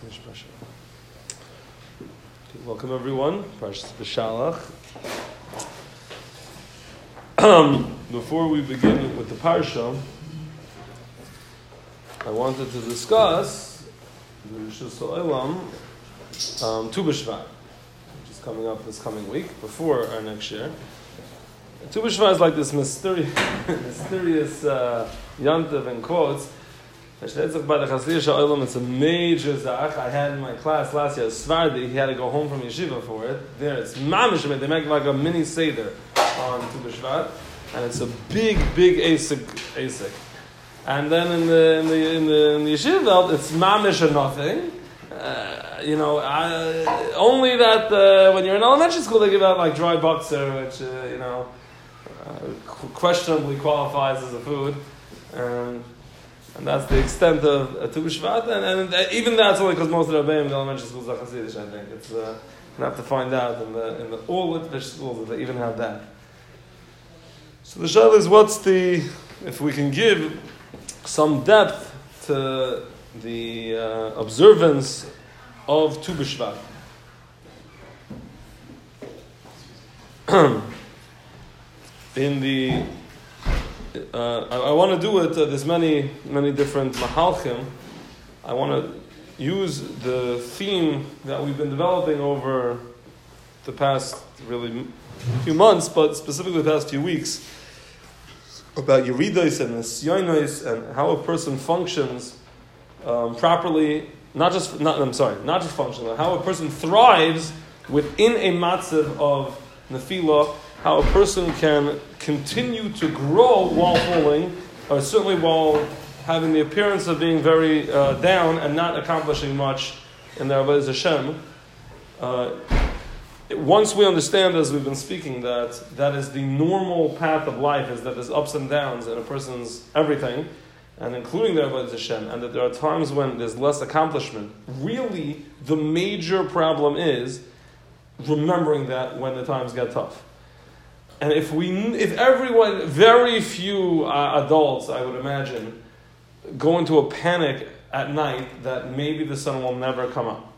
Okay, welcome everyone. Parshas B'Shalach. Um, before we begin with the parsha, I wanted to discuss the Hashanah um, Tu B'Shvat, which is coming up this coming week before our next year. Tu B'Shvat is like this mysterious, mysterious uh, yantiv in quotes it's a major zach. I had in my class last year, Svardi, he had to go home from yeshiva for it. There, it's mamish, they make like a mini seder on Tu B'Shvat, and it's a big, big asik. asik. And then in the, in the, in the, in the yeshiva, it's mamish or nothing. Uh, you know, uh, only that uh, when you're in elementary school, they give out like dry boxer, which, uh, you know, uh, questionably qualifies as a food. Um, and that's the extent of uh, Tu B'Shvat, and, and uh, even that's only because most of the Rebbeim in elementary schools are Hasidish, I think. It's, uh, to find out in the, in the all schools if they even have that. So the shayla is what's the, if we can give some depth to the uh, observance of Tu B'Shvat. in the uh, I, I want to do it. Uh, there's many, many different mahalchim. I want to use the theme that we've been developing over the past really few months, but specifically the past few weeks, about yeridos and nisyonos and how a person functions um, properly. Not just, not, I'm sorry, not just functionally, how a person thrives within a matzav of nefila how a person can continue to grow while falling, or certainly while having the appearance of being very uh, down and not accomplishing much in their Avodah Hashem. Uh, once we understand, as we've been speaking, that that is the normal path of life, is that there's ups and downs in a person's everything, and including their Avodah Hashem, and that there are times when there's less accomplishment. Really, the major problem is remembering that when the times get tough. And if we, if everyone, very few uh, adults, I would imagine, go into a panic at night that maybe the sun will never come up.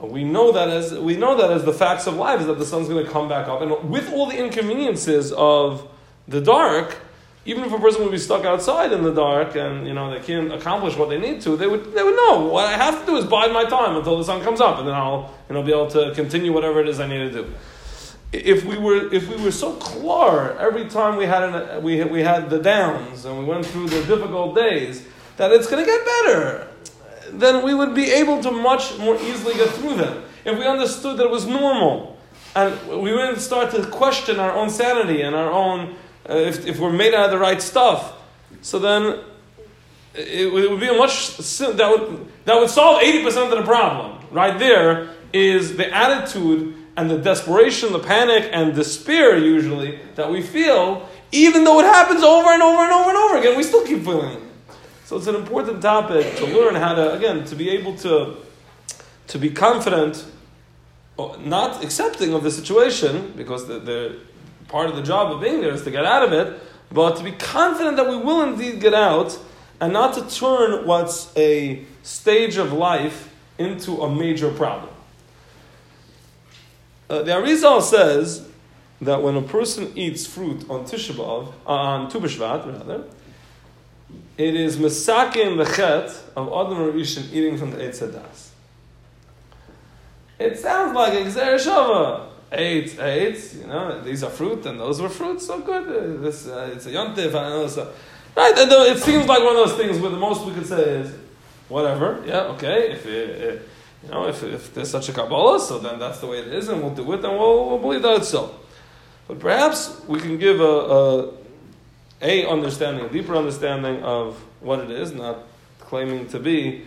We know that as we know that as the facts of life is that the sun's going to come back up, and with all the inconveniences of the dark, even if a person would be stuck outside in the dark and you know they can't accomplish what they need to, they would they would know what I have to do is bide my time until the sun comes up, and then I'll you know be able to continue whatever it is I need to do if we were if we were so clear every time we had an, we we had the downs and we went through the difficult days that it's going to get better, then we would be able to much more easily get through them. If we understood that it was normal, and we wouldn't start to question our own sanity and our own uh, if if we're made out of the right stuff, so then. It, it would be a much that would that would solve eighty percent of the problem. Right there is the attitude and the desperation, the panic, and despair usually that we feel, even though it happens over and over and over and over again, we still keep feeling it. So it's an important topic to learn how to, again, to be able to, to be confident, uh, not accepting of the situation, because the, the part of the job of being there is to get out of it, but to be confident that we will indeed get out, and not to turn what's a stage of life into a major problem. Uh, the Arizal says that when a person eats fruit on Tisha B'Av, uh, on Tu B'Shvat, rather, it is mesakim the chet of Adam Rishon eating from the Eitz Hadas. It sounds like Exer Shava. Eight, eight, you know, these are fruit and those were fruits, so good. Uh, this, uh, it's a yontif, I know, so. Right, it seems like one of those things where the most we could say is, whatever, yeah, okay, if it, you know, if, if there's such a Kabbalah, so then that's the way it is, and we'll do it, and we'll, we'll believe that it's so. But perhaps we can give a, a, a understanding, a deeper understanding of what it is, not claiming to be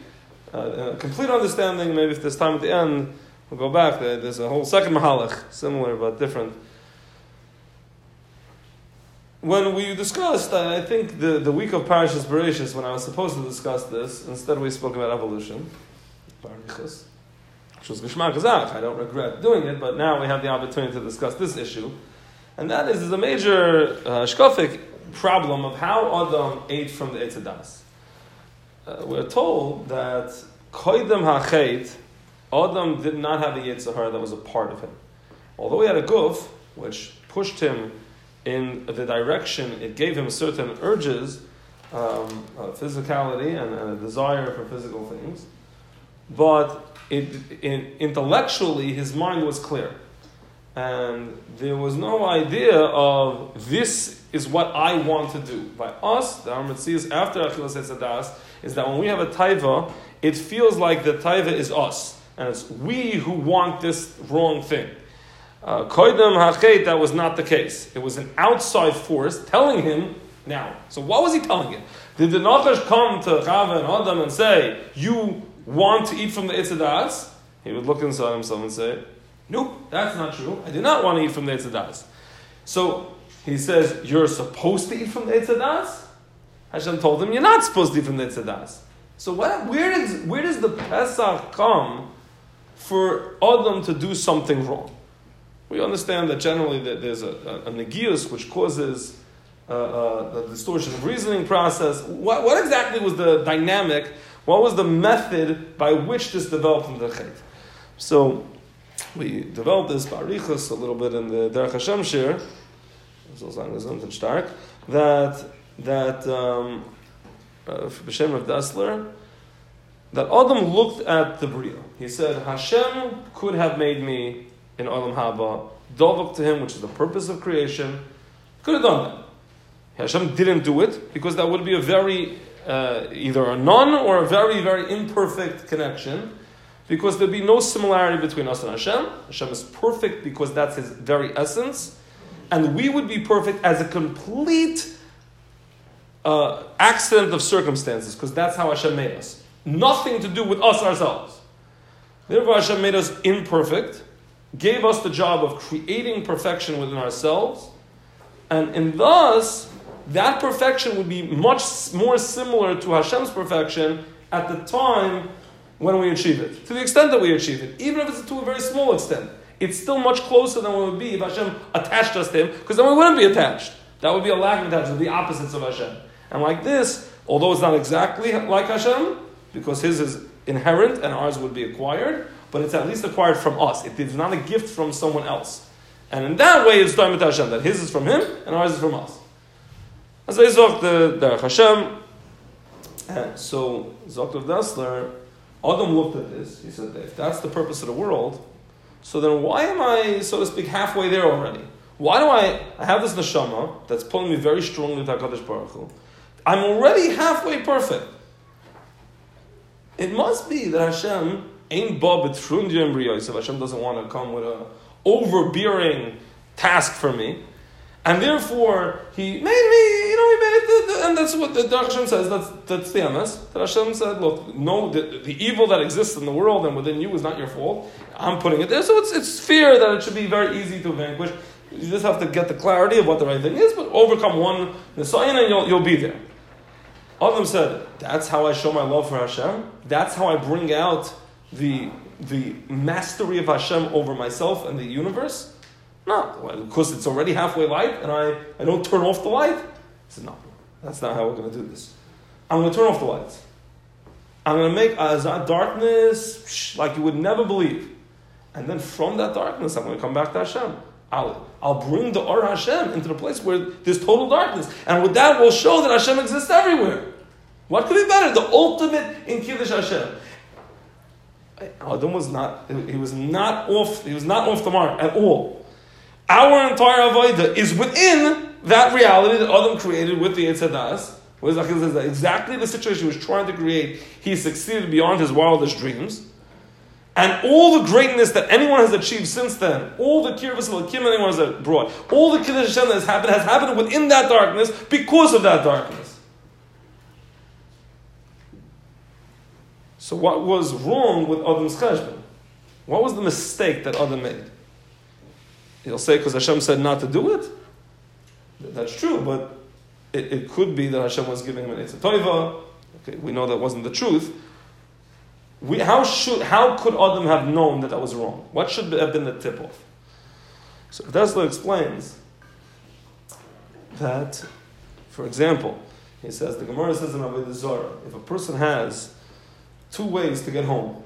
uh, a complete understanding. Maybe if there's time at the end, we'll go back. There's a whole second mahalach, similar but different. When we discussed, I think the, the week of Parashas Bereshis, when I was supposed to discuss this, instead we spoke about evolution, Barichas which was Geshmak Zach. I don't regret doing it, but now we have the opportunity to discuss this issue. And that is, is a major uh, problem of how Adam ate from the Eitzadas. Uh, we're told that Koidem hachet, Adam did not have a Yitzhahar that was a part of him. Although he had a guf, which pushed him in the direction, it gave him certain urges, um, physicality and, and, a desire for physical things, but it, it, intellectually his mind was clear. And there was no idea of this is what I want to do. By us, the Armitzias after Achilas Etzadas, is that when we have a taiva, it feels like the taiva is us. And it's we who want this wrong thing. Uh, Koidem Hachet, that was not the case. It was an outside force telling him now. So what was he telling him? Did the Nachash come to Chava and Adam and say, You want to eat from the Itzadas? He would look inside himself and say, Nope, that's not true. I do not want to eat from the Itzadas. So he says, You're supposed to eat from the Itzadas? Hashem told him, You're not supposed to eat from the Itzadas. So what, where, does, where does the Pesach come for Adam to do something wrong? We understand that generally that there's a, a, a negius which causes uh, uh, the distortion of reasoning process. What, what, exactly was the dynamic? What was the method by which this developed in the chayt? So we developed this barichas a little bit in the Derech Hashem shir, that that um, uh, B'Shem of Dessler, that Adam looked at the Bria. He said, Hashem could have made me in Olam Haba, Dovak to him, which is the purpose of creation, could have done that. Hashem didn't do it because that would be a very, uh, either a non or a very, very imperfect connection because there'd be no similarity between us and Hashem. Hashem is perfect because that's his very essence. And we would be perfect as a complete uh, accident of circumstances because that's how Hashem made us. Nothing to do with us ourselves. Therefore, Hashem made us imperfect gave us the job of creating perfection within ourselves, and in thus, that perfection would be much more similar to Hashem's perfection at the time when we achieve it. To the extent that we achieve it, even if it's to a very small extent, it's still much closer than it would be if Hashem attached us to Him, because then we wouldn't be attached. That would be a lack of attachment, the opposites of Hashem. And like this, although it's not exactly like Hashem, because His is inherent and ours would be acquired, but it's at least acquired from us. It is not a gift from someone else. And in that way, it's Daimet Hashem, that his is from him and ours is from us. As Zok the Derech Hashem, and so Dr. Dessler, Adam looked at this. He said, if that's the purpose of the world, so then why am I, so to speak, halfway there already? Why do I, I have this neshama that's pulling me very strongly to HaKadosh Baruch Hu. I'm already halfway perfect. It must be that Hashem briyos. If Hashem doesn't want to come with a overbearing task for me, and therefore he made me, you know, he made it, and that's what the Hashem says. That's that's the MS. That Hashem said, look, no, the, the evil that exists in the world and within you is not your fault. I'm putting it there, so it's it's fear that it should be very easy to vanquish. You just have to get the clarity of what the right thing is, but overcome one Nisayan and you'll, you'll be there. Them said, that's how I show my love for Hashem. That's how I bring out the, the mastery of Hashem over myself and the universe? No, because it's already halfway light and I, I don't turn off the light. I said, no, that's not how we're going to do this. I'm going to turn off the lights. I'm going to make a darkness like you would never believe. And then from that darkness, I'm going to come back to Hashem. I'll, I'll bring the Or Hashem into the place where there's total darkness. And with that, we'll show that Hashem exists everywhere. What could be better? The ultimate in Kiddush Hashem. Adam was not, he was not off, he was not off the mark at all. Our entire Avodah is within that reality that Adam created with the Eitzadas. Exactly the situation he was trying to create, he succeeded beyond his wildest dreams. And all the greatness that anyone has achieved since then, all the kirvas Kim anyone has brought, all the kiddush Hashem that has happened has happened within that darkness because of that darkness. So what was wrong with Adam's cheshbon? What was the mistake that Adam made? He'll say because Hashem said not to do it. That's true, but it, it could be that Hashem was giving him an Toiva. Okay, we know that wasn't the truth. We, how, should, how could Adam have known that that was wrong? What should have been the tip off? So Dessler explains that, for example, he says, the Gemara says in Avodah Zarah, if a person has two ways to get home.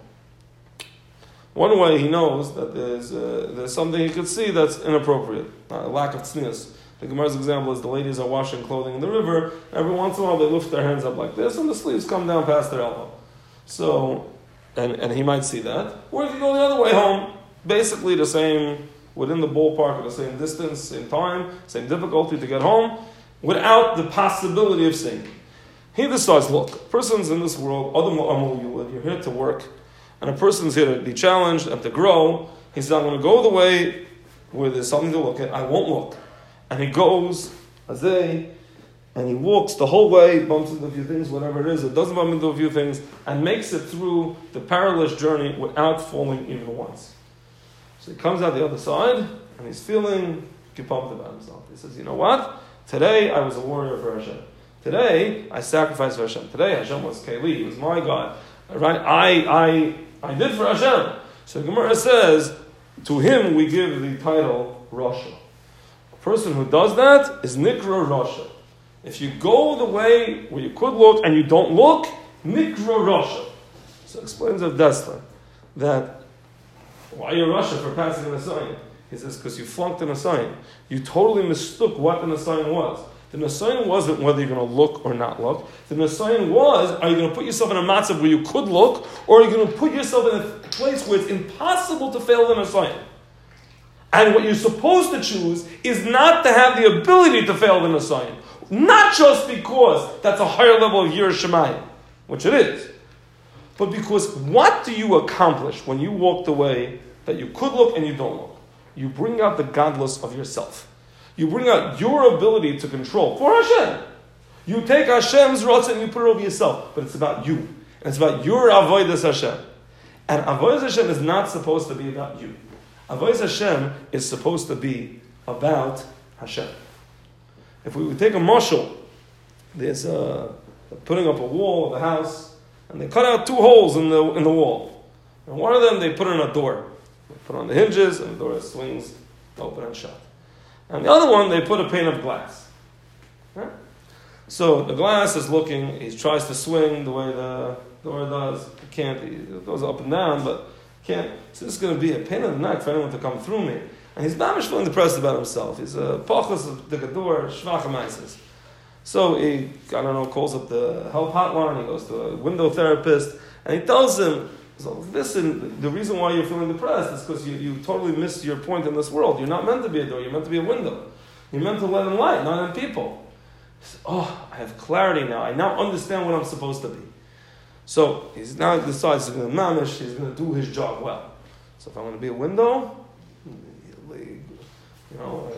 One way he knows that there's, uh, there's something he could see that's inappropriate, uh, lack of tznius. The Gemara's example is the ladies are washing clothing in the river. Every once in a while they lift their hands up like this, and the sleeves come down past their elbow. So, and, and he might see that. Or if you go the other way home, basically the same, within the ballpark of the same distance, same time, same difficulty to get home, without the possibility of seeing. He decides, look, persons in this world, other you're here to work, and a person's here to be challenged and to grow. He says, I'm going to go the way where there's something to look at. I won't look. And he goes, Azay, and he walks the whole way, bumps into a few things, whatever it is, it doesn't bump into a few things, and makes it through the perilous journey without falling even once. So he comes out the other side, and he's feeling pumped about himself. He says, You know what? Today I was a warrior for Hashem. Today I sacrificed for Hashem. Today Hashem was Keli, he was my God. Right? I, I I did for Hashem. So Gemara says, to him we give the title Rasha. A person who does that is Nikra Rasha. If you go the way where you could look and you don't look, Nikra Rasha. So explains of Dessler that why you're Rasha for passing an assignment. He says, because you flunked an assignment. You totally mistook what an assignment was. The Nisayan wasn't whether you're going to look or not look. The Nisayan was, are you going to put yourself in a matzav where you could look, or are you going to put yourself in a place where it's impossible to fail the Nisayan? And what you're supposed to choose is not to have the ability to fail the Nisayan. Not just because that's a higher level of Yerushalayim, which it is, but because what do you accomplish when you walk the way that you could look and you don't look? You bring out the godless of yourself. You bring out your ability to control for Hashem. You take Hashem's rots and you put it over yourself, but it's about you. And it's about your avodas Hashem. And avodas Hashem is not supposed to be about you. Avodas Hashem is supposed to be about Hashem. If we would take a marshal, there's a, putting up a wall of a house, and they cut out two holes in the, in the wall. And one of them they put in a door. They put on the hinges, and the door swings open and shut. And the other one, they put a pane of glass. So the glass is looking, he tries to swing the way the door does. He can't, it goes up and down, but can't. So this is going to be a pain in the neck for anyone to come through me. And he's not feeling depressed about himself. He's a pachas of the gadur, shvachamaisis. So he, I don't know, calls up the help hotline, he goes to a window therapist, and he tells him, so listen, the reason why you're feeling depressed is because you, you totally missed your point in this world. You're not meant to be a door, you're meant to be a window. You're meant to let in light, not in people. Says, oh, I have clarity now. I now understand what I'm supposed to be. So he's now decides he's going to mamish, he's going to do his job well. So if I'm going to be a window, you know,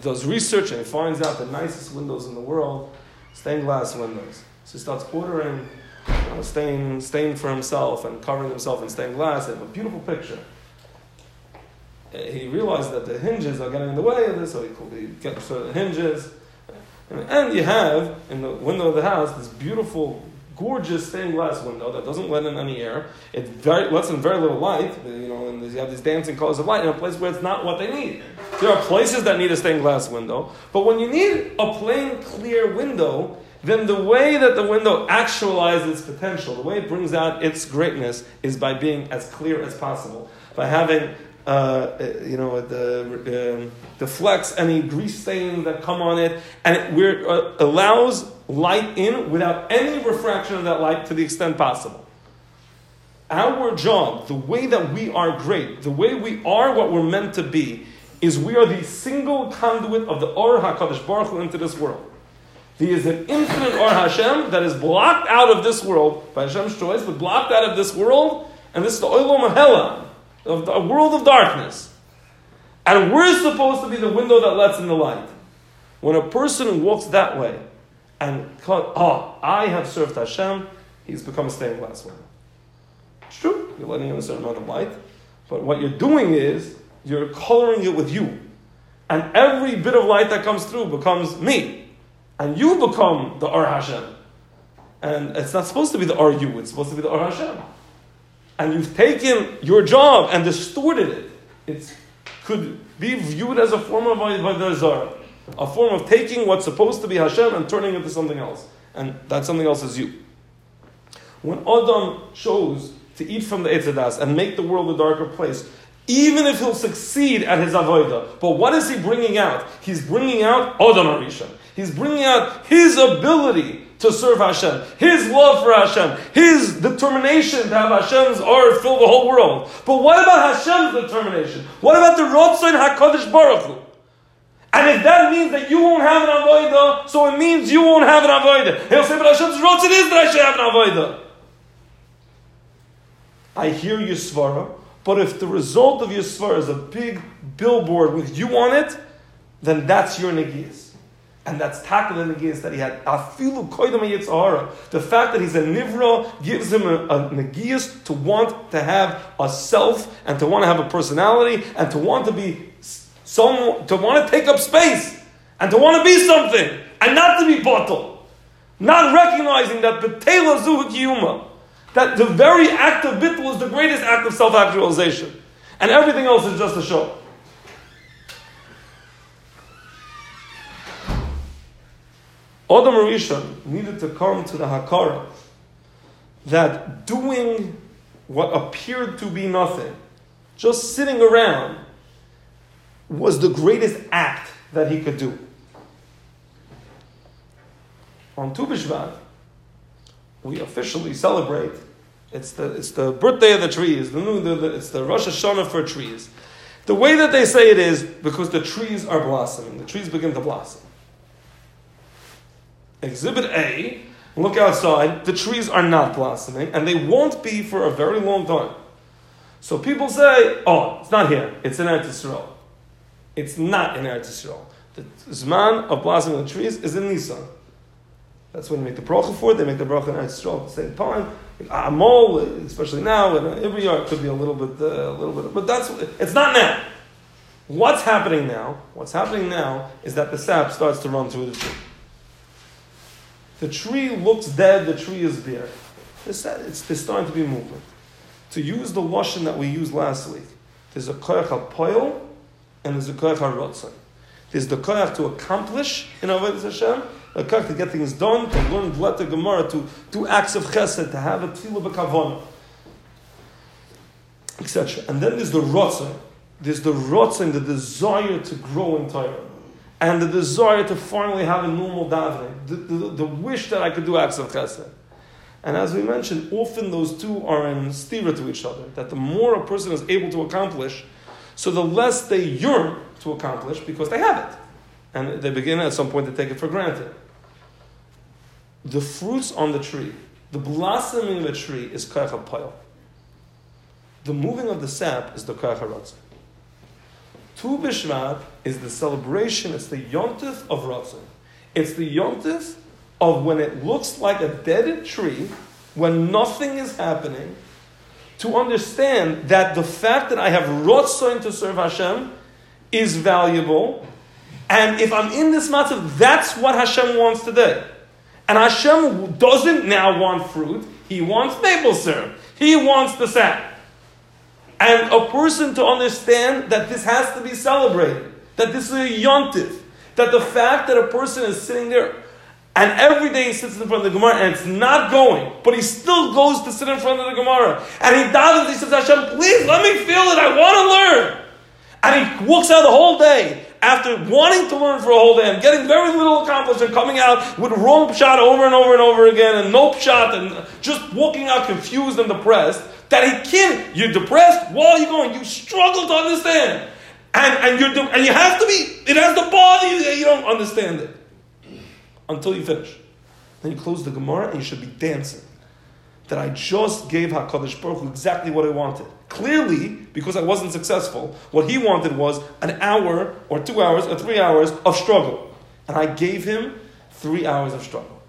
does research and he finds out the nicest windows in the world, stained glass windows. So he starts ordering you know, staying, staying for himself and covering himself in stained glass and a beautiful picture. Uh, he realized that the hinges are getting in the way of this, so he, he gets the hinges. And you have in the window of the house this beautiful, gorgeous stained glass window that doesn't let in any air. It very, lets in very little light, you know, and you have these dancing colors of light in a place where it's not what they need. There are places that need a stained glass window, but when you need a plain, clear window, then the way that the window actualizes its potential, the way it brings out its greatness, is by being as clear as possible, by having uh, uh you know, the, uh, deflects any grease stain that come on it, and it uh, allows light in without any refraction of that light to the extent possible. Our job, the way that we are great, the way we are what we're meant to be, is we are the single conduit of the Or HaKadosh Baruch Hu into this world. There is an infinite Or Hashem that is blocked out of this world by Hashem's choice, but blocked out of this world, and this is the Olam Hela, of the world of darkness. And we're supposed to be the window that lets in the light. When a person walks that way and oh, I have served Hashem, he's become a stained glass window. It's true, you're letting in a certain amount of light, but what you're doing is you're coloring it with you. And every bit of light that comes through becomes me and you become the Ar Hashem. And it's not supposed to be the Ar you, it's supposed to be the Ar Hashem. And you've taken your job and distorted it. It could be viewed as a form of Avodah a form of taking what's supposed to be Hashem and turning it to something else. And that something else is you. When Adam chose to eat from the Eitzadas and make the world a darker place, even if he'll succeed at his avodah. But what is he bringing out? He's bringing out Odom Arisha. He's bringing out his ability to serve Hashem, his love for Hashem, his determination to have Hashem's art fill the whole world. But what about Hashem's determination? What about the Rotzain HaKadosh Baruch Hu? And if that means that you won't have an avodah, so it means you won't have an avodah. He'll say, but Hashem's Rotzin is that I should have an avodah. I hear you, Svara, but if the result of your Svara is a big billboard with you on it, then that's your Negias. And that's tackling the Negias that he had. Afilu koidam yitzahara. The fact that he's a Nivra gives him a, a to want to have a self and to want to have a personality and to want to be some, to want to take up space and to want to be something and not to be bottle. Not recognizing that betela zuhukiyuma, that the very act of bittul is the greatest act of self-actualization. And everything else is just a show. Adam Rishon needed to come to the Hakara that doing what appeared to be nothing, just sitting around, was the greatest act that he could do. On Tu we officially celebrate. It's the, it's the birthday of the trees. The, the, the, it's the Rosh Hashanah for trees. The way that they say it is because the trees are blossoming. The trees begin to blossom. Exhibit A, look outside, the trees are not blossoming, and they won't be for a very long time. So people say, oh, it's not here, it's in Eretz Yisrael. It's not in Eretz Yisrael. The Zman of blossoming the trees is in Nisan. That's when they make the bracha for it. They make the bracha in Eretz Yisrael at the same time. Amol, especially now, and every year it could be a little bit, uh, a little bit, but that's it's not now. What's happening now? What's happening now is that the sap starts to run through the tree. The tree looks dead. The tree is bare. It's, it's, starting to be movement. To use the washing that we used last week, there's a koyach poil and there's a koyach rotzon. There's the koyach to accomplish in Avodah Hashem, a koyach to get things done, to learn the Gemara, to do acts of chesed, to have a tefillah b'kavon, etc. And then there's the rotzon. There's the rotzon, the desire to grow in Torah and the desire to finally have a normal davening, the, the, the, wish that I could do acts of chesed. And as we mentioned, often those two are in stira to each other. That the more a person is able to accomplish, so the less they yearn to accomplish because they have it. And they begin at some point to take it for granted. The fruits on the tree, the blossoming of a tree is kach. The moving of the sap is the kach Tu B'Shvat is the celebration, it's the yontif of Ratzon. It's the yontif of when it looks like a dead tree, when nothing is happening, to understand that the fact that I have Ratzon to serve Hashem is valuable. And if I'm in this matzav, that's what Hashem wants today. And Hashem doesn't now want fruit, He wants maple syrup. He wants the sap and a person to understand that this has to be celebrated, that this is a yontif, that the fact that a person is sitting there and every day he sits in front of the Gemara and it's not going, but he still goes to sit in front of the Gemara and he davens, he says, Hashem, please let me feel it, I want to learn. And he walks out the whole day after wanting to learn for a whole day and getting very little accomplished and coming out with wrong shot over and over and over again and nope shot and just walking out confused and depressed that he can't. You're depressed. Why are you're going, you struggle to understand, and and you're and you have to be. It has to bother you that you don't understand it until you finish. Then you close the Gemara and you should be dancing. That I just gave Hakadosh Baruch Hu exactly what I wanted. Clearly, because I wasn't successful, what he wanted was an hour or two hours or three hours of struggle, and I gave him three hours of struggle.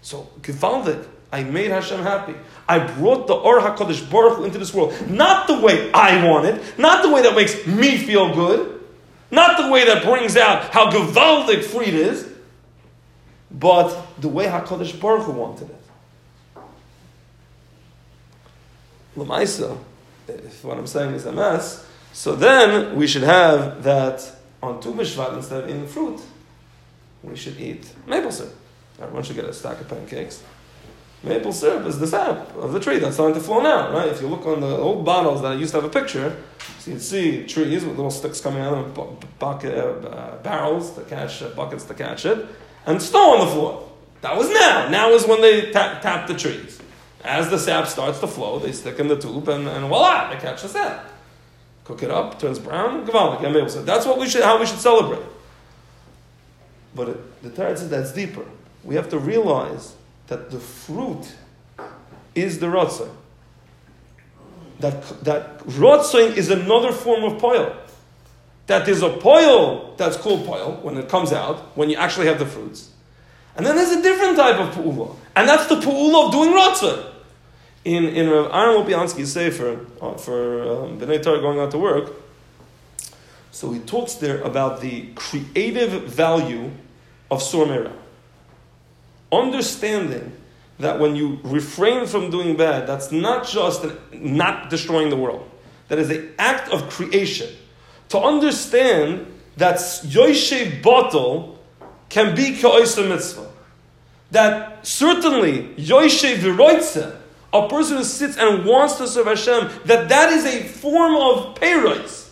So gewaldig. I made Hashem happy. I brought the Or HaKadosh Baruch Hu into this world. Not the way I want it, not the way that makes me feel good, not the way that brings out how gewaldig freed is, but the way HaKadosh Baruch Hu wanted it. Lamaisa, if what I'm saying is a mess, so then we should have that on Tu B'Shvat instead of eating fruit, we should eat maple syrup. Everyone should get a stack of pancakes. Maple syrup is the sap of the tree that's starting to flow now, right? If you look on the old bottles that used to have a picture, so you'd see trees with little sticks coming out of bucket, uh, barrels to catch, uh, buckets to catch it, and snow on the floor. That was now. Now is when they tap, tap the trees. As the sap starts to flow, they stick in the tube, and, and voila, they catch the sap. Cook it up, turns brown, gavaldik, and maple syrup. That's what we should, how we should celebrate. But it, the Torah says that's deeper. We have to realize that the fruit is the rotzah. That, that rotzah is another form of poil. That there's a poil that's called poil when it comes out, when you actually have the fruits. And then there's a different type of pu'ula. And that's the pu'ula of doing rotzah. In, in Rav Aaron Lopiansky's Sefer, uh, for um, B'nai Torah going out to work, so he talks there about the creative value of Surmera understanding that when you refrain from doing bad, that's not just not destroying the world. That is an act of creation. To understand that Yoshev bottle can be Ka'oisa mitzvah. That certainly Yoshev v'roitze, a person who sits and wants to serve Hashem, that that is a form of payrois.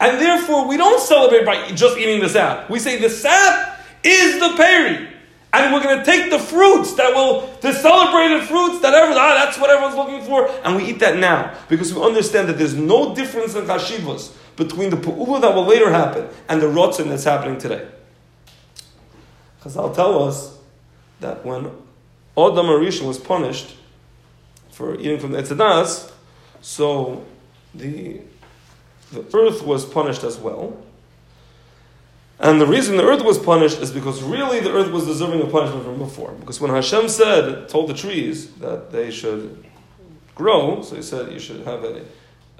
And therefore, we don't celebrate by just eating the sap. We say the sap is the peri and we're going to take the fruits that will, the celebrated fruits that ever, ah, that's what everyone's looking for, and we eat that now because we understand that there's no difference in chashivas between the pu'ula that will later happen and the rotzin that's happening today. Chazal tell us that when Adam Arishan was punished for eating from the Etzadas, so the, the earth was punished as well. And the reason the earth was punished is because really the earth was deserving of punishment from before. Because when Hashem said, told the trees that they should grow, so he said you should have a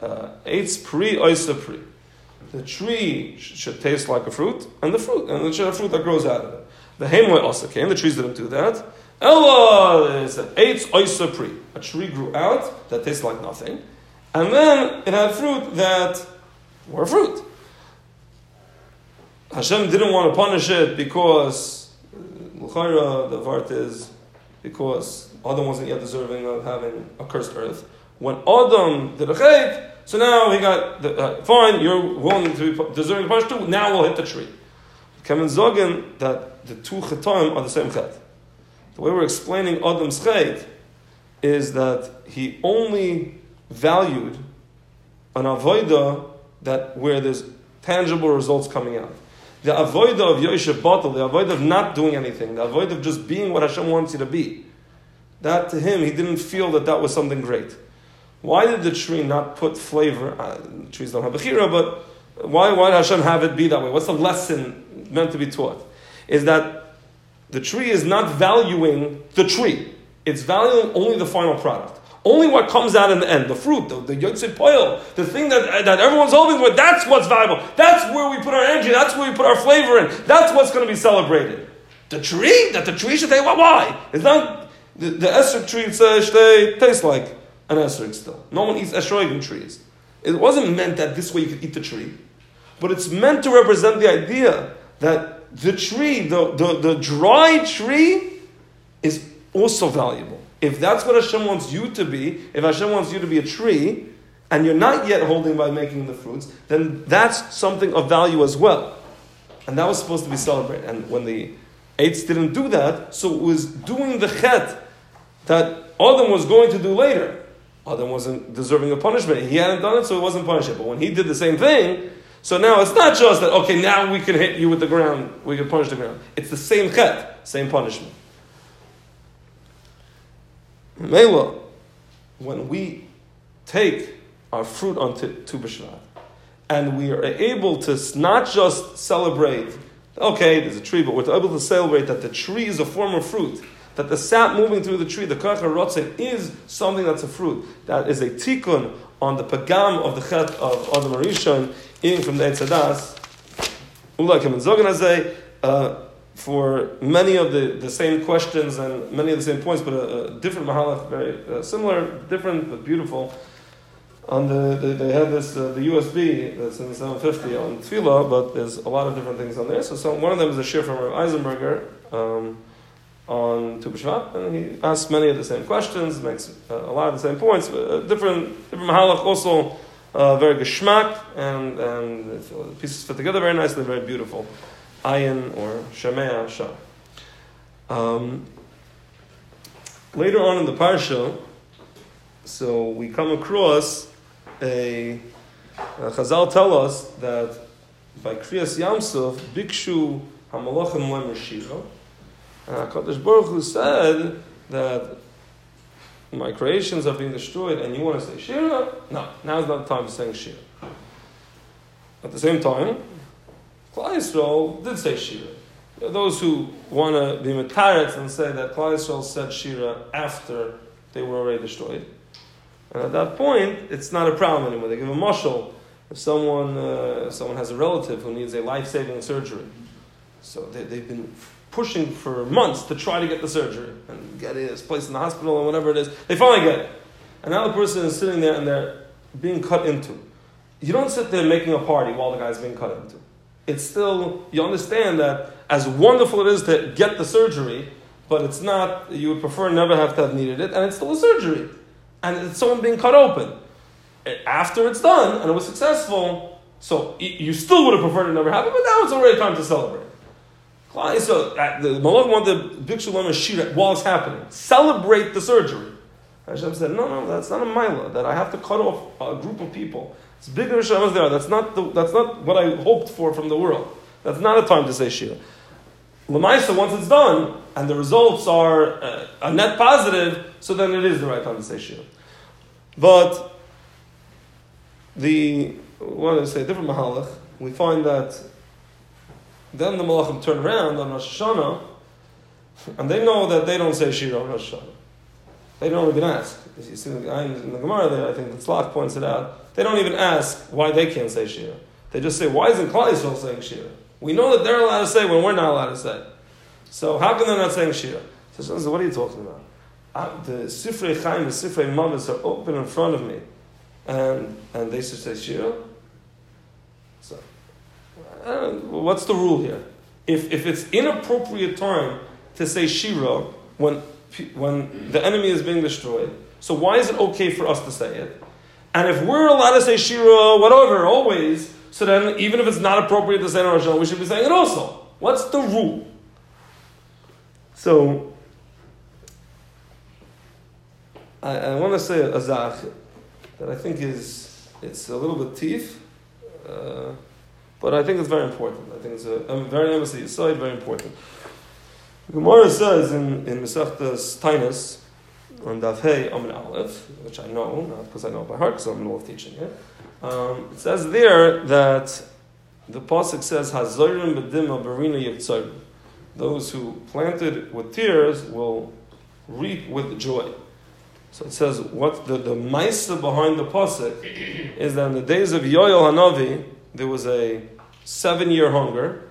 uh, eitz pri oisa pri. The tree should taste like a fruit, and the fruit, and it should have fruit that grows out of it. The Hamoy also came, the trees didn't do that. Ella is eitz oisa pri. A tree grew out that tastes like nothing, and then it had fruit that were fruit. Hashem didn't want to punish it because L'chaira, the Vart is because Adam wasn't yet deserving of having a cursed earth. When Adam did a chait, so now he got the, uh, fine. You're willing to be deserving of punish too. Now we'll hit the tree. Kevin Zogan that the two chatoim are the same chet. The way we're explaining Adam's chait is that he only valued an avoida that where there's tangible results coming out. The avoid of Yosef bottle, the avoid of not doing anything, the avoid of just being what Hashem wants you to be. That to him, he didn't feel that that was something great. Why did the tree not put flavor? Uh, trees don't have a chira, but why, why did Hashem have it be that way? What's the lesson meant to be taught? Is that the tree is not valuing the tree. It's valuing only the final product. Only what comes out in the end, the fruit, the, the poil, the thing that, that everyone's hoping for, that's what's valuable. That's where we put our energy, that's where we put our flavor in. That's what's going to be celebrated. The tree, that the tree should take, why? It's not, the, the esrog tree they taste like an esrog still. No one eats esrogim trees. It wasn't meant that this way you could eat the tree, but it's meant to represent the idea that the tree, the, the, the dry tree, is also valuable. If that's what Hashem wants you to be, if Hashem wants you to be a tree, and you're not yet holding by making the fruits, then that's something of value as well. And that was supposed to be celebrated. And when the eights didn't do that, so it was doing the chet that Adam was going to do later. Adam wasn't deserving of punishment. He hadn't done it, so it wasn't punishable. But when he did the same thing, so now it's not just that, okay, now we can hit you with the ground, we can punish the ground. It's the same chet, same punishment. Mela, when we take our fruit on Tu B'Shvat, and we are able to not just celebrate, okay, there's a tree, but we're able to celebrate that the tree is a form of fruit, that the sap moving through the tree, the kach rotzen, is something that's a fruit. That is a tikkun on the pagam of the chet of Adam Arishon, eating from the Etzadas. Ulai Kemen Zogan for many of the, the same questions and many of the same points, but a, a different mahalach, very uh, similar, different but beautiful. On the, the they have this uh, the USB that's in the 750 on Tefillah, but there's a lot of different things on there. So some, one of them is a shir from Eisenberger. Um, on Tu and he asks many of the same questions, makes uh, a lot of the same points, but uh, different, different mahalach, also uh, very geschmack, and, and pieces fit together very nicely, very beautiful. Ayin or Shemea Shah. Um, later on in the parsha, so we come across a, a Chazal tell us that by Kriyas Yamsuf, Bikshu Hamalachim Lem Shira, and HaKadosh Baruch Hu said that my creations are being destroyed and you want to say Shira? No, now is not the time to saying Shira. At the same time, Klal Yisrael did say Shira. Those who want to be metaretz and say that Klal Yisrael said Shira after they were already destroyed. And at that point, it's not a problem anymore. They give a mushal if someone, uh, someone has a relative who needs a life-saving surgery. So they, they've been pushing for months to try to get the surgery and get it placed in the hospital and whatever it is. They finally get it. And now the person is sitting there and they're being cut into. You don't sit there making a party while the guy's being cut into. It's still, you understand that as wonderful it is to get the surgery, but it's not, you would prefer never have to have needed it, and it's still a surgery. And it's someone being cut open. After it's done and it was successful, so you still would have preferred it never happened, but now it's already time to celebrate. So the Malach wanted Big Shalom Shira while it's happening. Celebrate the surgery. Hashem said, no, no, that's not a mila, that I have to cut off a group of people. It's bigger Hashem there. That's not, the, that's not what I hoped for from the world. That's not a time to say Shira. Lamaisa, once it's done, and the results are uh, a net positive, so then it is the right time to say Shira. But the, what do I say, different mahalach, we find that then the Malachim turn around on Rosh Hashanah, and they know that they don't say Shira on Rosh Hashanah. They don't even ask. You see in the Gemara there, I think the Tzlach points it out. They don't even ask why they can't say Shira. They just say, why isn't Klal Yisrael saying Shira? We know that they're allowed to say when we're not allowed to say. So how come they're not saying Shira? So says, what are you talking about? Uh, the Sifrei Chaim, the Sifrei Mavis are open in front of me. And, and they should say Shira? uh, what's the rule here? If, if it's inappropriate time to say Shira when, when the enemy is being destroyed, so why is it okay for us to say it? And if we're allowed to say Shira, whatever, always, so then even if it's not appropriate to say in Rosh we should be saying it also. What's the rule? So, I, I want to say a zach that I think is, it's a little bit teeth. Uh, but I think it's very important. I think it's a, a very embassy side, very important. Gemara says in, in Masechtas Tainus, on Daf Hey Amin Aleph, which I know, not because I know it by heart, because I'm in the middle of teaching it. Um, it says there that the Pasuk says, Hazorim bedima barina yitzayim. Those who planted with tears will reap with joy. So it says, what the, the maisa behind the Pasuk is that in the days of Yoel Hanavi, there was a seven year hunger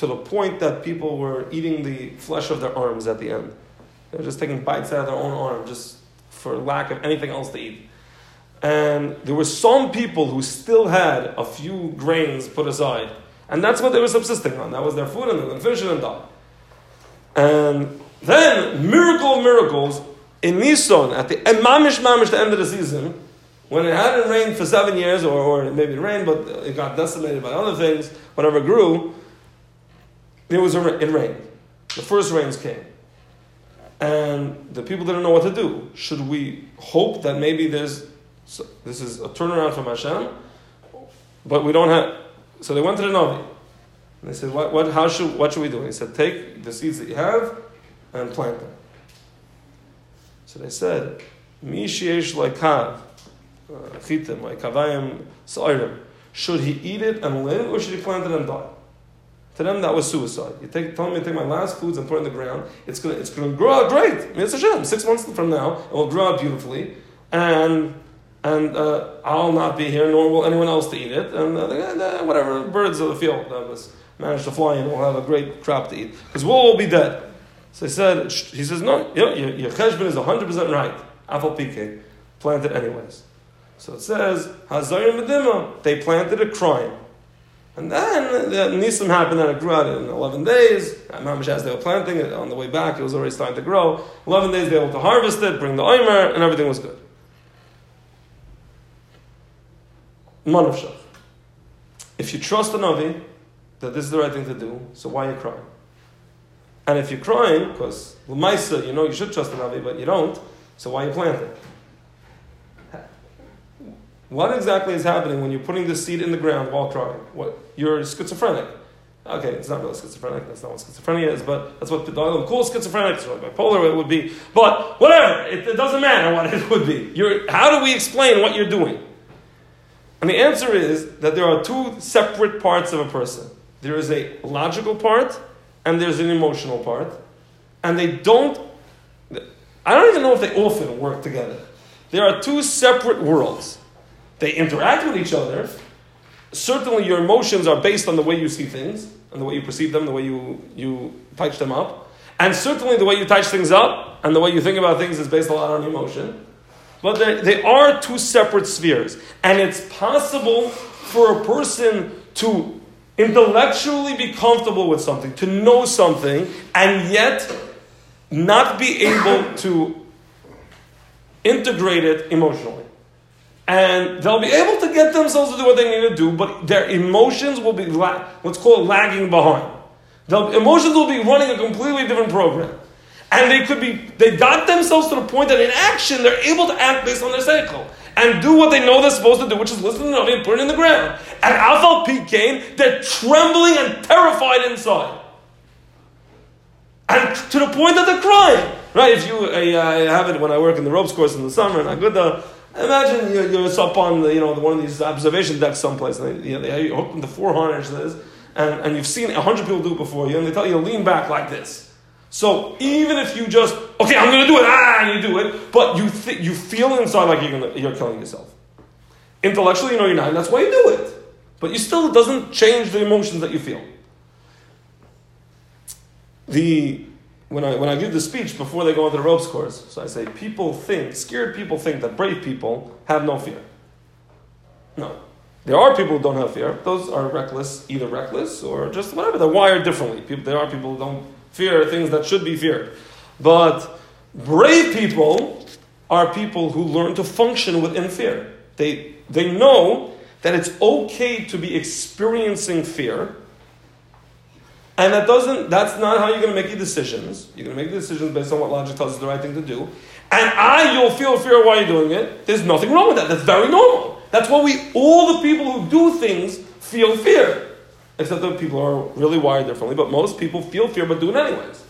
to the point that people were eating the flesh of their arms at the end. They were just taking bites out of their own arm just for lack of anything else to eat. And there were some people who still had a few grains put aside. And that's what they were subsisting on. That was their food, and they would finish it and die. And then, miracle of miracles, in Nisan, at the mamish mamish, the end of the season, when it hadn't rained for seven years, or, or maybe it rained, but it got decimated by other things, whatever grew, there was a, it rained. The first rains came. And the people didn't know what to do. Should we hope that maybe there's, so this is a turnaround from Hashem, but we don't have, so they went to the Navi. And they said, what, what, how should, what should we do? And he said, take the seeds that you have and plant them. So they said, Mi sheyesh kav uh, chitim, like sa'irim, should he eat it and live, or should he plant it and die? To them, that was suicide. You take, tell me to take my last foods and put it in the ground. It's going it's gonna grow out great. I mean, it's a shame. Six months from now, it will grow out beautifully, and and uh, I'll not be here, nor will anyone else to eat it. And uh, whatever birds of the field uh, manage to fly in will have a great crop to eat because we'll all be dead. So he said, he says, no, your, your cheshbon is 100% right. Apple PK. Plant it anyways. So it says, Medima, they planted a crime. And then the Nisim happened and it grew out in 11 days. Mamish, as they were planting it on the way back, it was already starting to grow. 11 days they were able to harvest it, bring the Omer, and everything was good. Manavshach. If you trust the Navi that this is the right thing to do, so why are you crying? And if you're crying, because Lamaisa, you know you should trust the Navi, but you don't, so why are you planting? What exactly is happening when you're putting the seed in the ground while crying? What you're schizophrenic. Okay, it's not really schizophrenic. That's not what schizophrenia is, but that's what the Dalai calls schizophrenic. It's really bipolar. It would be, but whatever. It, it doesn't matter what it would be. You're, how do we explain what you're doing? And the answer is that there are two separate parts of a person. There is a logical part, and there's an emotional part, and they don't. I don't even know if they often work together. There are two separate worlds. They interact with each other. Certainly, your emotions are based on the way you see things, and the way you perceive them, the way you, you touch them up. And certainly, the way you touch things up and the way you think about things is based a lot on emotion. But they, they are two separate spheres. And it's possible for a person to intellectually be comfortable with something, to know something, and yet not be able to integrate it emotionally and they'll be able to get themselves to do what they need to do, but their emotions will be la- what's called lagging behind. Their emotions will be running a completely different program. And they could be, they got themselves to the point that in action, they're able to act based on their cycle and do what they know they're supposed to do, which is listen to Navi and put it in the ground. And Alpha Peak came, they're trembling and terrified inside. And to the point that they're crying. Right? If you, I, I have it when I work in the ropes course in the summer, and I go to, Imagine you're, you're up on the, you know one of these observation decks someplace, and they, you know, they hook into four harnesses, and, and you've seen hundred people do it before you, and they tell you to lean back like this. So even if you just okay, I'm going to do it, ah, and you do it, but you th- you feel inside like you're gonna, you're killing yourself. Intellectually, you know you're not, and that's why you do it. But you still it doesn't change the emotions that you feel. The when I, when I give the speech before they go into the ropes course, so I say, people think, scared people think that brave people have no fear. No. There are people who don't have fear. Those are reckless, either reckless or just whatever. They're wired differently. People, there are people who don't fear things that should be feared. But brave people are people who learn to function within fear. They, they know that it's okay to be experiencing fear and that doesn't, that's not how you're going to make your decisions. You're going to make the decisions based on what logic tells you the right thing to do. And I, you'll feel fear while you're doing it. There's nothing wrong with that. That's very normal. That's what we, all the people who do things feel fear. Except that people are really wired differently, but most people feel fear but do it anyways.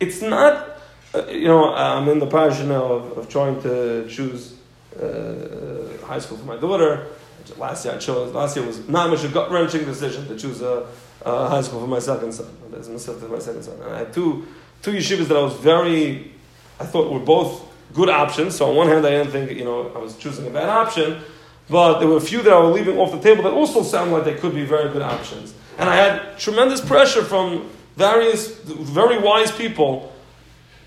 It's not, uh, you know, I'm in the passion now of, of trying to choose uh, high school for my daughter. Last year I chose, last year was not much a gut wrenching decision to choose a uh, high school for my second son. There's my second son. And I had two, two yeshivas that I was very, I thought were both good options. So on one hand, I didn't think, you know, I was choosing a bad option. But there were a few that I was leaving off the table that also sounded like they could be very good options. And I had tremendous pressure from various, very wise people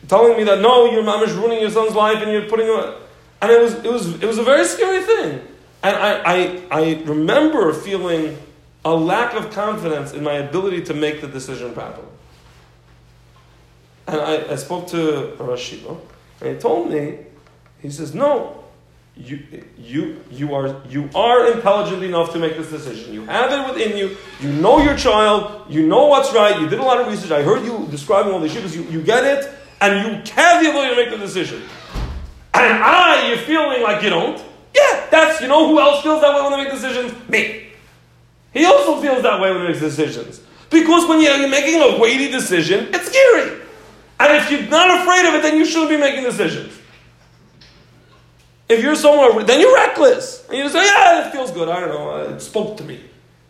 telling me that no, your mom is ruining your son's life and you're putting him. And it was, it was, it was a very scary thing. And I, I, I remember feeling a lack of confidence in my ability to make the decision properly. And I, I spoke to Rashiva, and he told me, he says, no, you, you, you, are, you are intelligent enough to make this decision. You have it within you. You know your child. You know what's right. You did a lot of research. I heard you describing all the shivas. You, you get it, and you have the ability to make the decision. And I, you're feeling like you don't. Yeah, that's, you know who else feels that way when they make decisions? Me. He also feels that way when he makes decisions. Because when you're making a weighty decision, it's scary. And if you're not afraid of it, then you shouldn't be making decisions. If you're someone, then you're reckless. And you say, yeah, it feels good. I don't know. It spoke to me.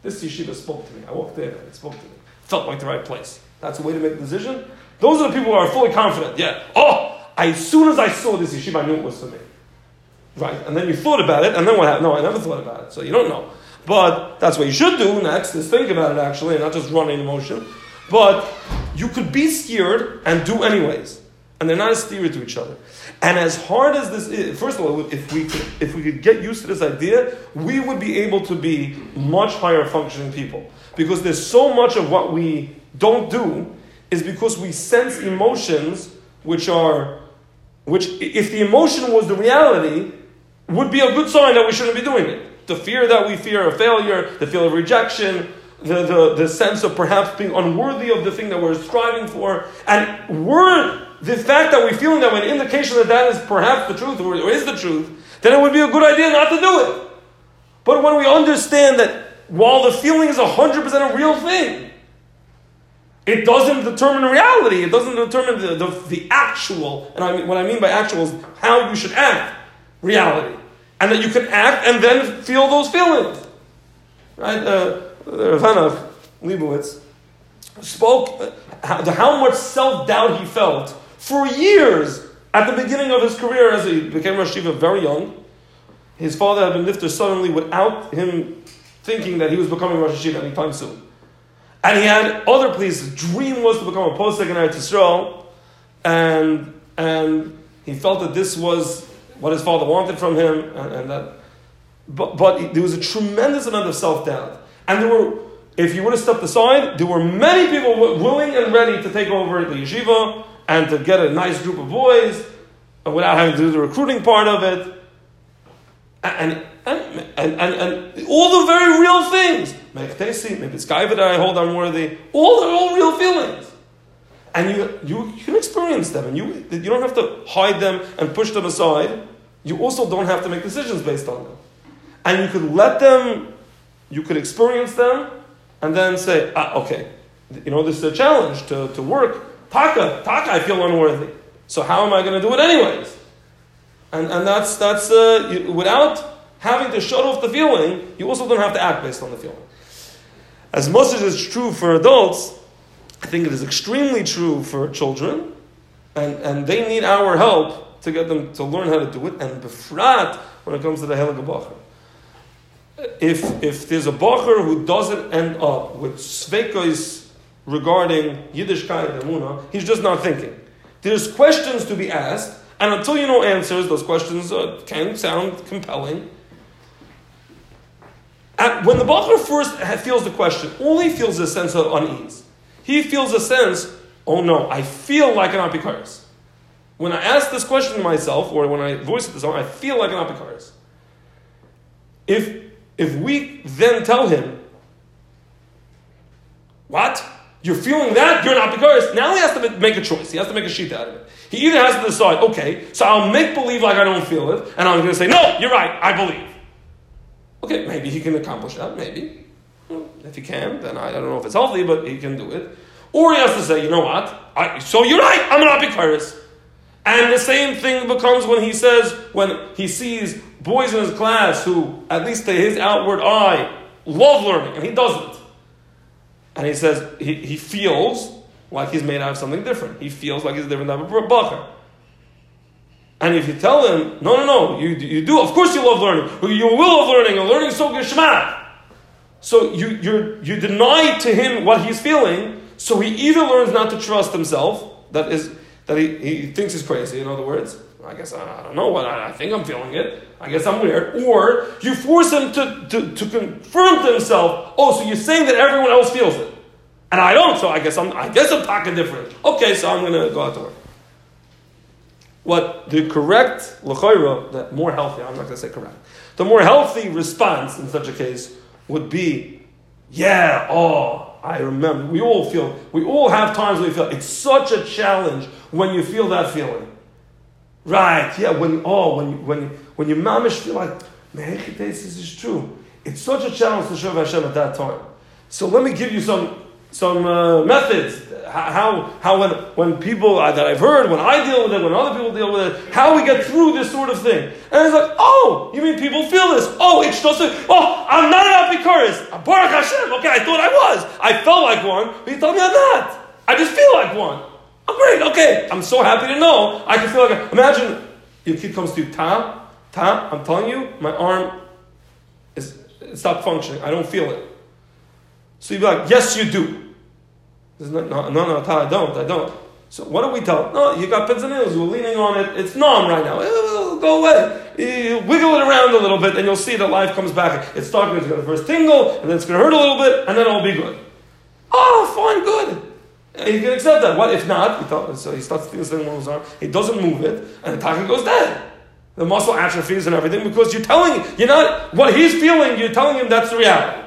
This yeshiva spoke to me. I walked in and it spoke to me. Felt like the right place. That's the way to make a decision. Those are the people who are fully confident. Yeah. Oh, as soon as I saw this yeshiva, I knew it was for me. Right. And then you thought about it, and then what happened? No, I never thought about it. So you don't know. But that's what you should do next, is think about it actually, and not just run in emotion. But you could be scared and do anyways. and they're not a steer to each other. And as hard as this is, first of all, if we could, if we could get used to this idea, we would be able to be much higher functioning people. Because there's so much of what we don't do is because we sense emotions which are, which if the emotion was the reality, would be a good sign that we shouldn't be doing it. The fear that we fear of failure, the fear of rejection, the, the, the sense of perhaps being unworthy of the thing that we're striving for. And we're, the fact that we're feeling that an indication that that is perhaps the truth or is the truth, then it would be a good idea not to do it. But when we understand that while the feeling is 100% a real thing, it doesn't determine reality. It doesn't determine the, the, the actual, and I mean, what I mean by actual is how you should act, reality. And that you can act and then feel those feelings. Right? Uh, the Rav Leibowitz spoke how, how much self doubt he felt for years at the beginning of his career as he became Rosh Yeshiva very young. His father had been lifted suddenly without him thinking that he was becoming Rosh Yeshiva anytime soon. And he had other pleas. His dream was to become a Eretz Yisrael, and and he felt that this was what his father wanted from him, and, and that. But, but there was a tremendous amount of self doubt. And there were, if you would have stepped aside, there were many people willing and ready to take over the yeshiva and to get a nice group of boys without having to do the recruiting part of it. And, and, and, and, and all the very real things. Maybe it's Gaiva that I hold unworthy. All the all real feelings. And you, you, can experience them, and you, you don't have to hide them and push them aside. You also don't have to make decisions based on them. And you could let them you could experience them and then say, ah, okay, you know, this is a challenge to, to work. Taka, taka, I feel unworthy. So how am I going to do it anyways? And, and that's, that's uh, you, without having to shut off the feeling, you also don't have to act based on the feeling. As much as it's true for adults, I think it is extremely true for children, and, and they need our help to get them to learn how to do it, and befrat when it comes to the Helig if, if there's a bacher who doesn't end up with sveikos regarding Yiddishkeit and Emuna, he's just not thinking. There's questions to be asked, and until you know answers, those questions uh, can sound compelling. When the bacher first feels the question, he feels a sense of unease. He feels a sense, oh no, I feel like an apikaris. When I ask this question to myself, or when I voice it to someone, I feel like an apikaris. If if we then tell him, what? You're feeling that? You're not because now he has to make a choice. He has to make a sheet out of it. He either has to decide, okay, so I'll make believe like I don't feel it, and I'm going to say, no, you're right, I believe. Okay, maybe he can accomplish that, maybe. If he can, then I, don't know if it's healthy, but he can do it. Or he has to say, you know what? I, so you're right, I'm not Bikaris. And the same thing becomes when he says, when he sees boys in his class who, at least to his outward eye, love learning, and he doesn't. And he says he, he feels like he's made out of something different. He feels like he's a different type of bacher. And if you tell him, no, no, no, you, you do, of course you love learning. You will love learning, and learning so geschmack. So you, you you deny to him what he's feeling, so he either learns not to trust himself, that is, that he, he thinks he's crazy, in other words, I guess I, I don't know what I, I, think I'm feeling it. I guess I'm weird. Or you force him to, to, to confirm to himself, oh, so you're saying that everyone else feels it. And I don't, so I guess I'm I guess I'm talking different. Okay, so I'm gonna go out to work. What the correct l'chayra, the more healthy, I'm not gonna say correct. The more healthy response in such a case would be, yeah, oh, I remember. We all feel, we all have times we feel it's such a challenge when you feel that feeling. Right, yeah, when, oh, when, when, when you mamish feel like, this is true. It's such a challenge to serve Hashem at that time. So let me give you some, some uh, methods. How, how when, when people that I've heard, when I deal with it, when other people deal with it, how we get through this sort of thing. And it's like, oh, you mean people feel this? Oh, it's just a, oh, I'm not an Apikaris. Baruch Hashem. Okay, I thought I was. I felt like one, but you told me I'm not. I just feel like one. Oh, great, okay. I'm so happy to know. I can feel like, a, imagine your kid comes to you, Ta, Ta, I'm telling you, my arm is stopped functioning. I don't feel it. So you'd be like, yes, you do. No, no, no, Ta, I don't, I don't. So what do we tell? No, you got pins and needles. You're leaning on it. It's numb right now. It'll go away. You wiggle it around a little bit, and you'll see that life comes back. It's starting. To first tingle, and then it's going to hurt a little bit, and then it'll be good. Oh, fine, good. And you can accept that. What if not? He so he starts doing something on his arm. He doesn't move it, and the target goes dead. The muscle atrophies and everything because you're telling you're not what he's feeling. You're telling him that's the reality.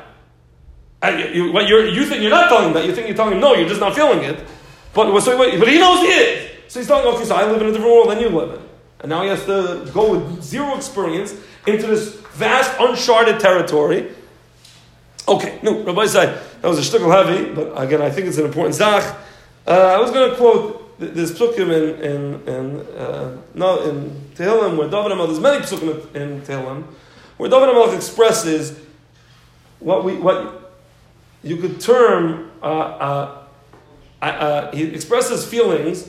And you, you, what you think you're not telling him that. You think you're telling him no. You're just not feeling it. But so, but he knows he is. So he's telling, okay, so I live in a different world than you live in, and now he has to go with zero experience into this vast uncharted territory. Okay, no, Rabbi said that was a shtickle heavy, but again, I think it's an important zach. Uh, I was going to quote this psukim in in in uh, no in Tehillim where David Hamelech there's many psukim in Tehillim where David Hamelech expresses what we what you could term uh, uh, uh, he expresses feelings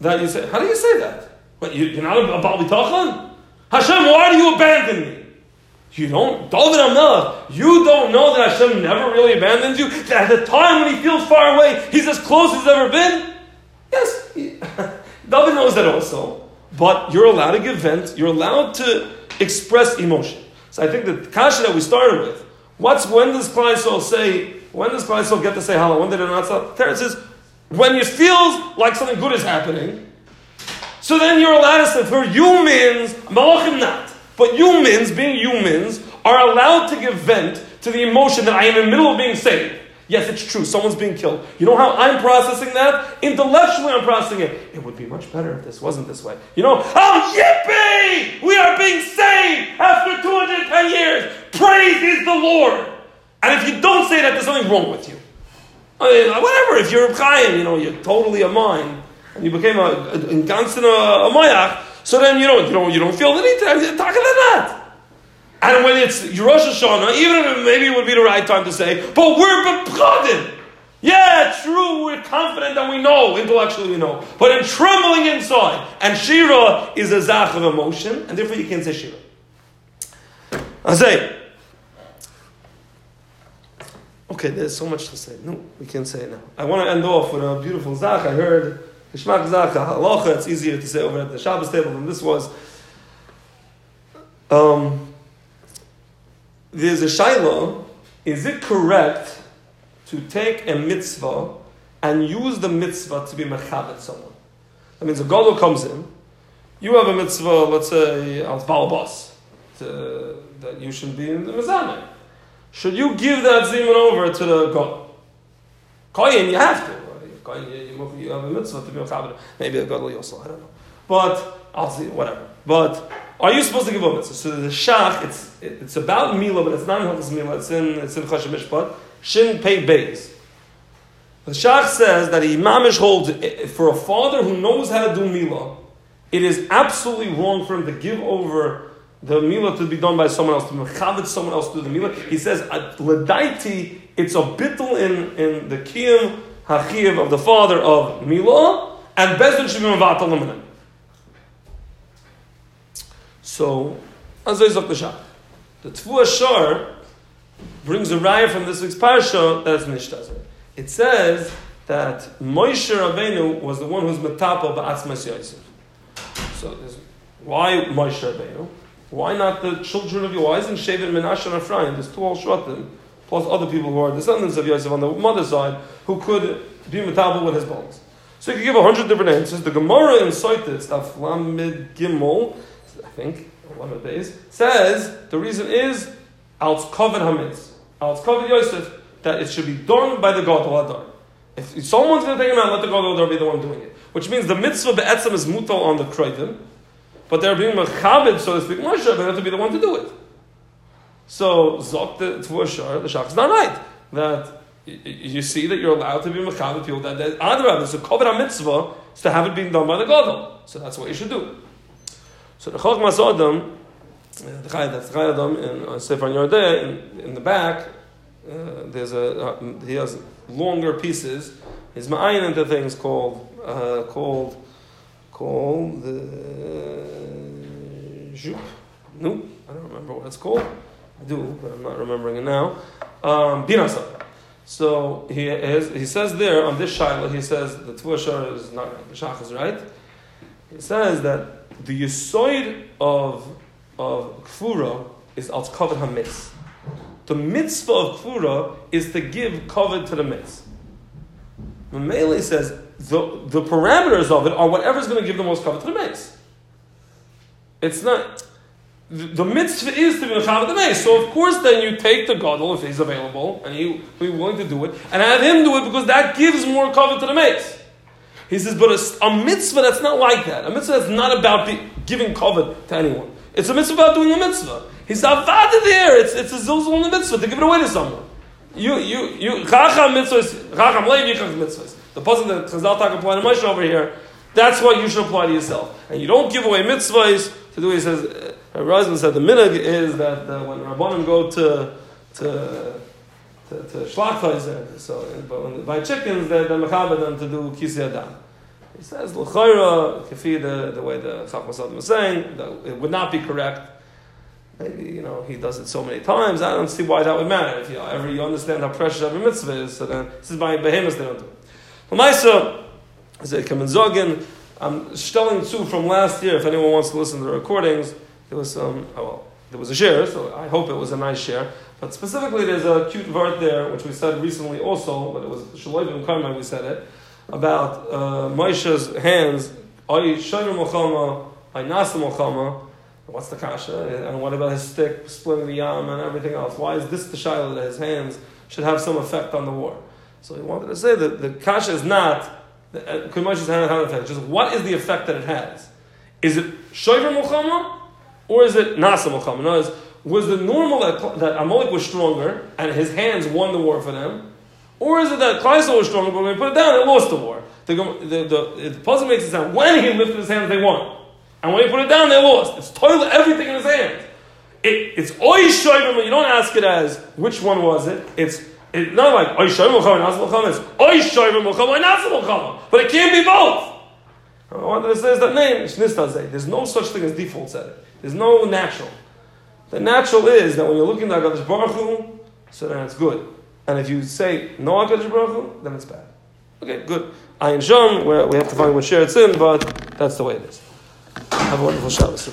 that you say how do you say that? What you, you're not a Baal Bitachon? Hashem, why do you abandon me? You don't, David Hamelech, you don't know that Hashem never really abandons you? That at the time when he feels far away, he's as close as he's ever been? Yes, David knows that also, but you're allowed to give vent, you're allowed to express emotion. So I think the kasha that we started with, what's when does Kleisol say, when does Kleisol get to say hello? When did it not say? Terence says, when it feels like something good is happening, so then you're allowed to say, for humans, malachim not, but humans, being humans, are allowed to give vent to the emotion that I am in the middle of being saved. Yes, it's true. Someone's being killed. You know how I'm processing that? Intellectually, I'm processing it. It would be much better if this wasn't this way. You know, oh, yippee! We are being saved after 210 years. Praise is the Lord. And if you don't say that, there's something wrong with you. I mean, whatever, if you're a Chaim, you know, you're totally a mind, and you became a, a, Gansen a, a Mayach, so then you don't, you don't, you don't feel the need to talk about that. And when it's Rosh Hashanah, even if maybe it would be the right time to say, but we're bepradim. Yeah, true, we're confident that we know, intellectually we know. But in trembling inside, and Shira is a zach of emotion, and therefore you can't say Shira. I say, okay, there's so much to say. No, we can't say it now. I want to end off with a beautiful zach. I heard Hishmak zach, halacha, it's easier to say over at the Shabbos table than this was. Um, there's a shaila, is it correct to take a mitzvah and use the mitzvah to be mechabit someone? That means a gadol comes in, you have a mitzvah, let's say, als balabas, that you should be in the mezameh. Should you give that zimun over to the gadol? Koyin, you have to. Koyin, you, have a mitzvah to be mechabit. Maybe a gadol also, I don't know. But, I'll see, whatever. But, are you supposed to give mitzvah? So the shach, it's, it's about Mila, but it's not in Hilchas Mila, it's in, it's in Choshen Mishpat. Shin Pei Beis. The shach says that he mamish holds, for a father who knows how to do Mila, it is absolutely wrong for him to give over the Mila to be done by someone else, to mechavit someone else to do the Mila. He says, Ledaiti, it's a bittul in, in the Kiyam Hachiv of the father of Mila, and Bezdin Shemim Vatal so, Azoy the Shach. The Tvu Ashar brings a raya from this week's parsha that's it's. It says that Moshe Rabbeinu was the one who's metapa ba'atzmas Yosef. So, why Moshe Rabbeinu? Why not the children of? Why isn't Shevet Menashe and Ephraim? There's two shvatim, plus other people who are descendants of Yosef on the mother's side, who could be metapa with his bones. So you could give a hundred different answers. The Gemara in Soitit, Daf Gimel, I think, one of the days, says the reason is Al's Kovid Hamitz, Al's Kovid Yosef, that it should be done by the gadol hador. If someone's going to take him out, let the gadol hador be the one doing it. Which means the mitzvah be'etzem is mutal on the kroivim, but they're being mechabed, so to speak, Moshe, they have to be the one to do it. So, Zok the Tvuashar, the Shach is not right. That you see that you're allowed to be mechabed people that, that there's a Kovid mitzvah, is to have it being done by the Gadol. So that's what you should do. So the Chochmas Adam, the Chai, that's the Chai Adam in uh, Sefer Yordeh, in, in the back, uh, there's a, uh, he has longer pieces. He's ma'ayin into things called, uh, called, called the uh, No, I don't remember what it's called. I do, but I'm not remembering it now. Um, Binasa. So he has, he says there on this shaila, he says the Tvua is not the Shach is right. He says that the yisoid of of kfura is al kavod hamitz. The mitzvah of kfura is to give kavod to the mitzvah. Mamele says the, the parameters of it are whatever is going to give the most kavod to the mitzvah. It's not the, the mitzvah is to be mechaber the mace. So of course, then you take the gadol if he's available and he be willing to do it, and have him do it because that gives more cover to the mace. He says, but a, a, mitzvah that's not like that. A mitzvah that's not about be, giving cover to anyone. It's a mitzvah about doing a mitzvah. He's avada there. It's it's a zilzul in the mitzvah to give it away to someone. You you you chacham mitzvahs chacham leiv yichach mitzvahs. The puzzle that Chazal talk apply to Moshe over here. That's what you should apply to yourself. And you don't give away mitzvahs to do. He says Rosman said the minhag is that uh, when rabbanim go to to to, to shlachtheiser, so but when they buy chickens, they they mechaber them to do kisi adam. He says l'chayra kafi the the way the Chacham was saying that it would not be correct. Maybe you know he does it so many times. I don't see why that would matter. If you know, every you understand how precious every mitzvah is, so then this is by behemoths they don't do it. Lamaisa, is a Kamenzogen. I'm stelling two from last year. If anyone wants to listen to the recordings, there was some, oh, well, there was a share, so I hope it was a nice share. But specifically, there's a cute word there, which we said recently also, but it was Shaloivim Karma, we said it, about uh, Moshe's hands, Ay Shayr Mochama, Ay Nasa Mochama. What's the kasha? And what about his stick splitting the yam and everything else? Why is this the shiloh that his hands should have some effect on the war? So he wanted to say that the kasha is not, uh, could Moshe's hand have an effect? Just what is the effect that it has? Is it Shayr Mochama? Or is it Nasa Muhammad? In other words, was the normal that, that Amalek was stronger and his hands won the war for them? Or is it that Klaisel was stronger, but when he put it down, they lost the war? The, the, the, the puzzle makes it sound when he lifted his hands, they won. And when he put it down, they lost. It's totally everything in his hands. It, it's Oy Shoyim, you don't ask it as which one was it. It's it, not like Oy Shoyim Muhammad, It's Oy Shoyim Muhammad, But it can't be both. Say is that name, There's no such thing as default setting. There's no natural. The natural is that when you're looking at HaKadosh Baruch Hu, so then it's good. And if you say no HaKadosh Baruch Hu, then it's bad. Okay, good. Ayin Shom, we have to find what share it's in, but that's the way it is. Have a wonderful Shabbos.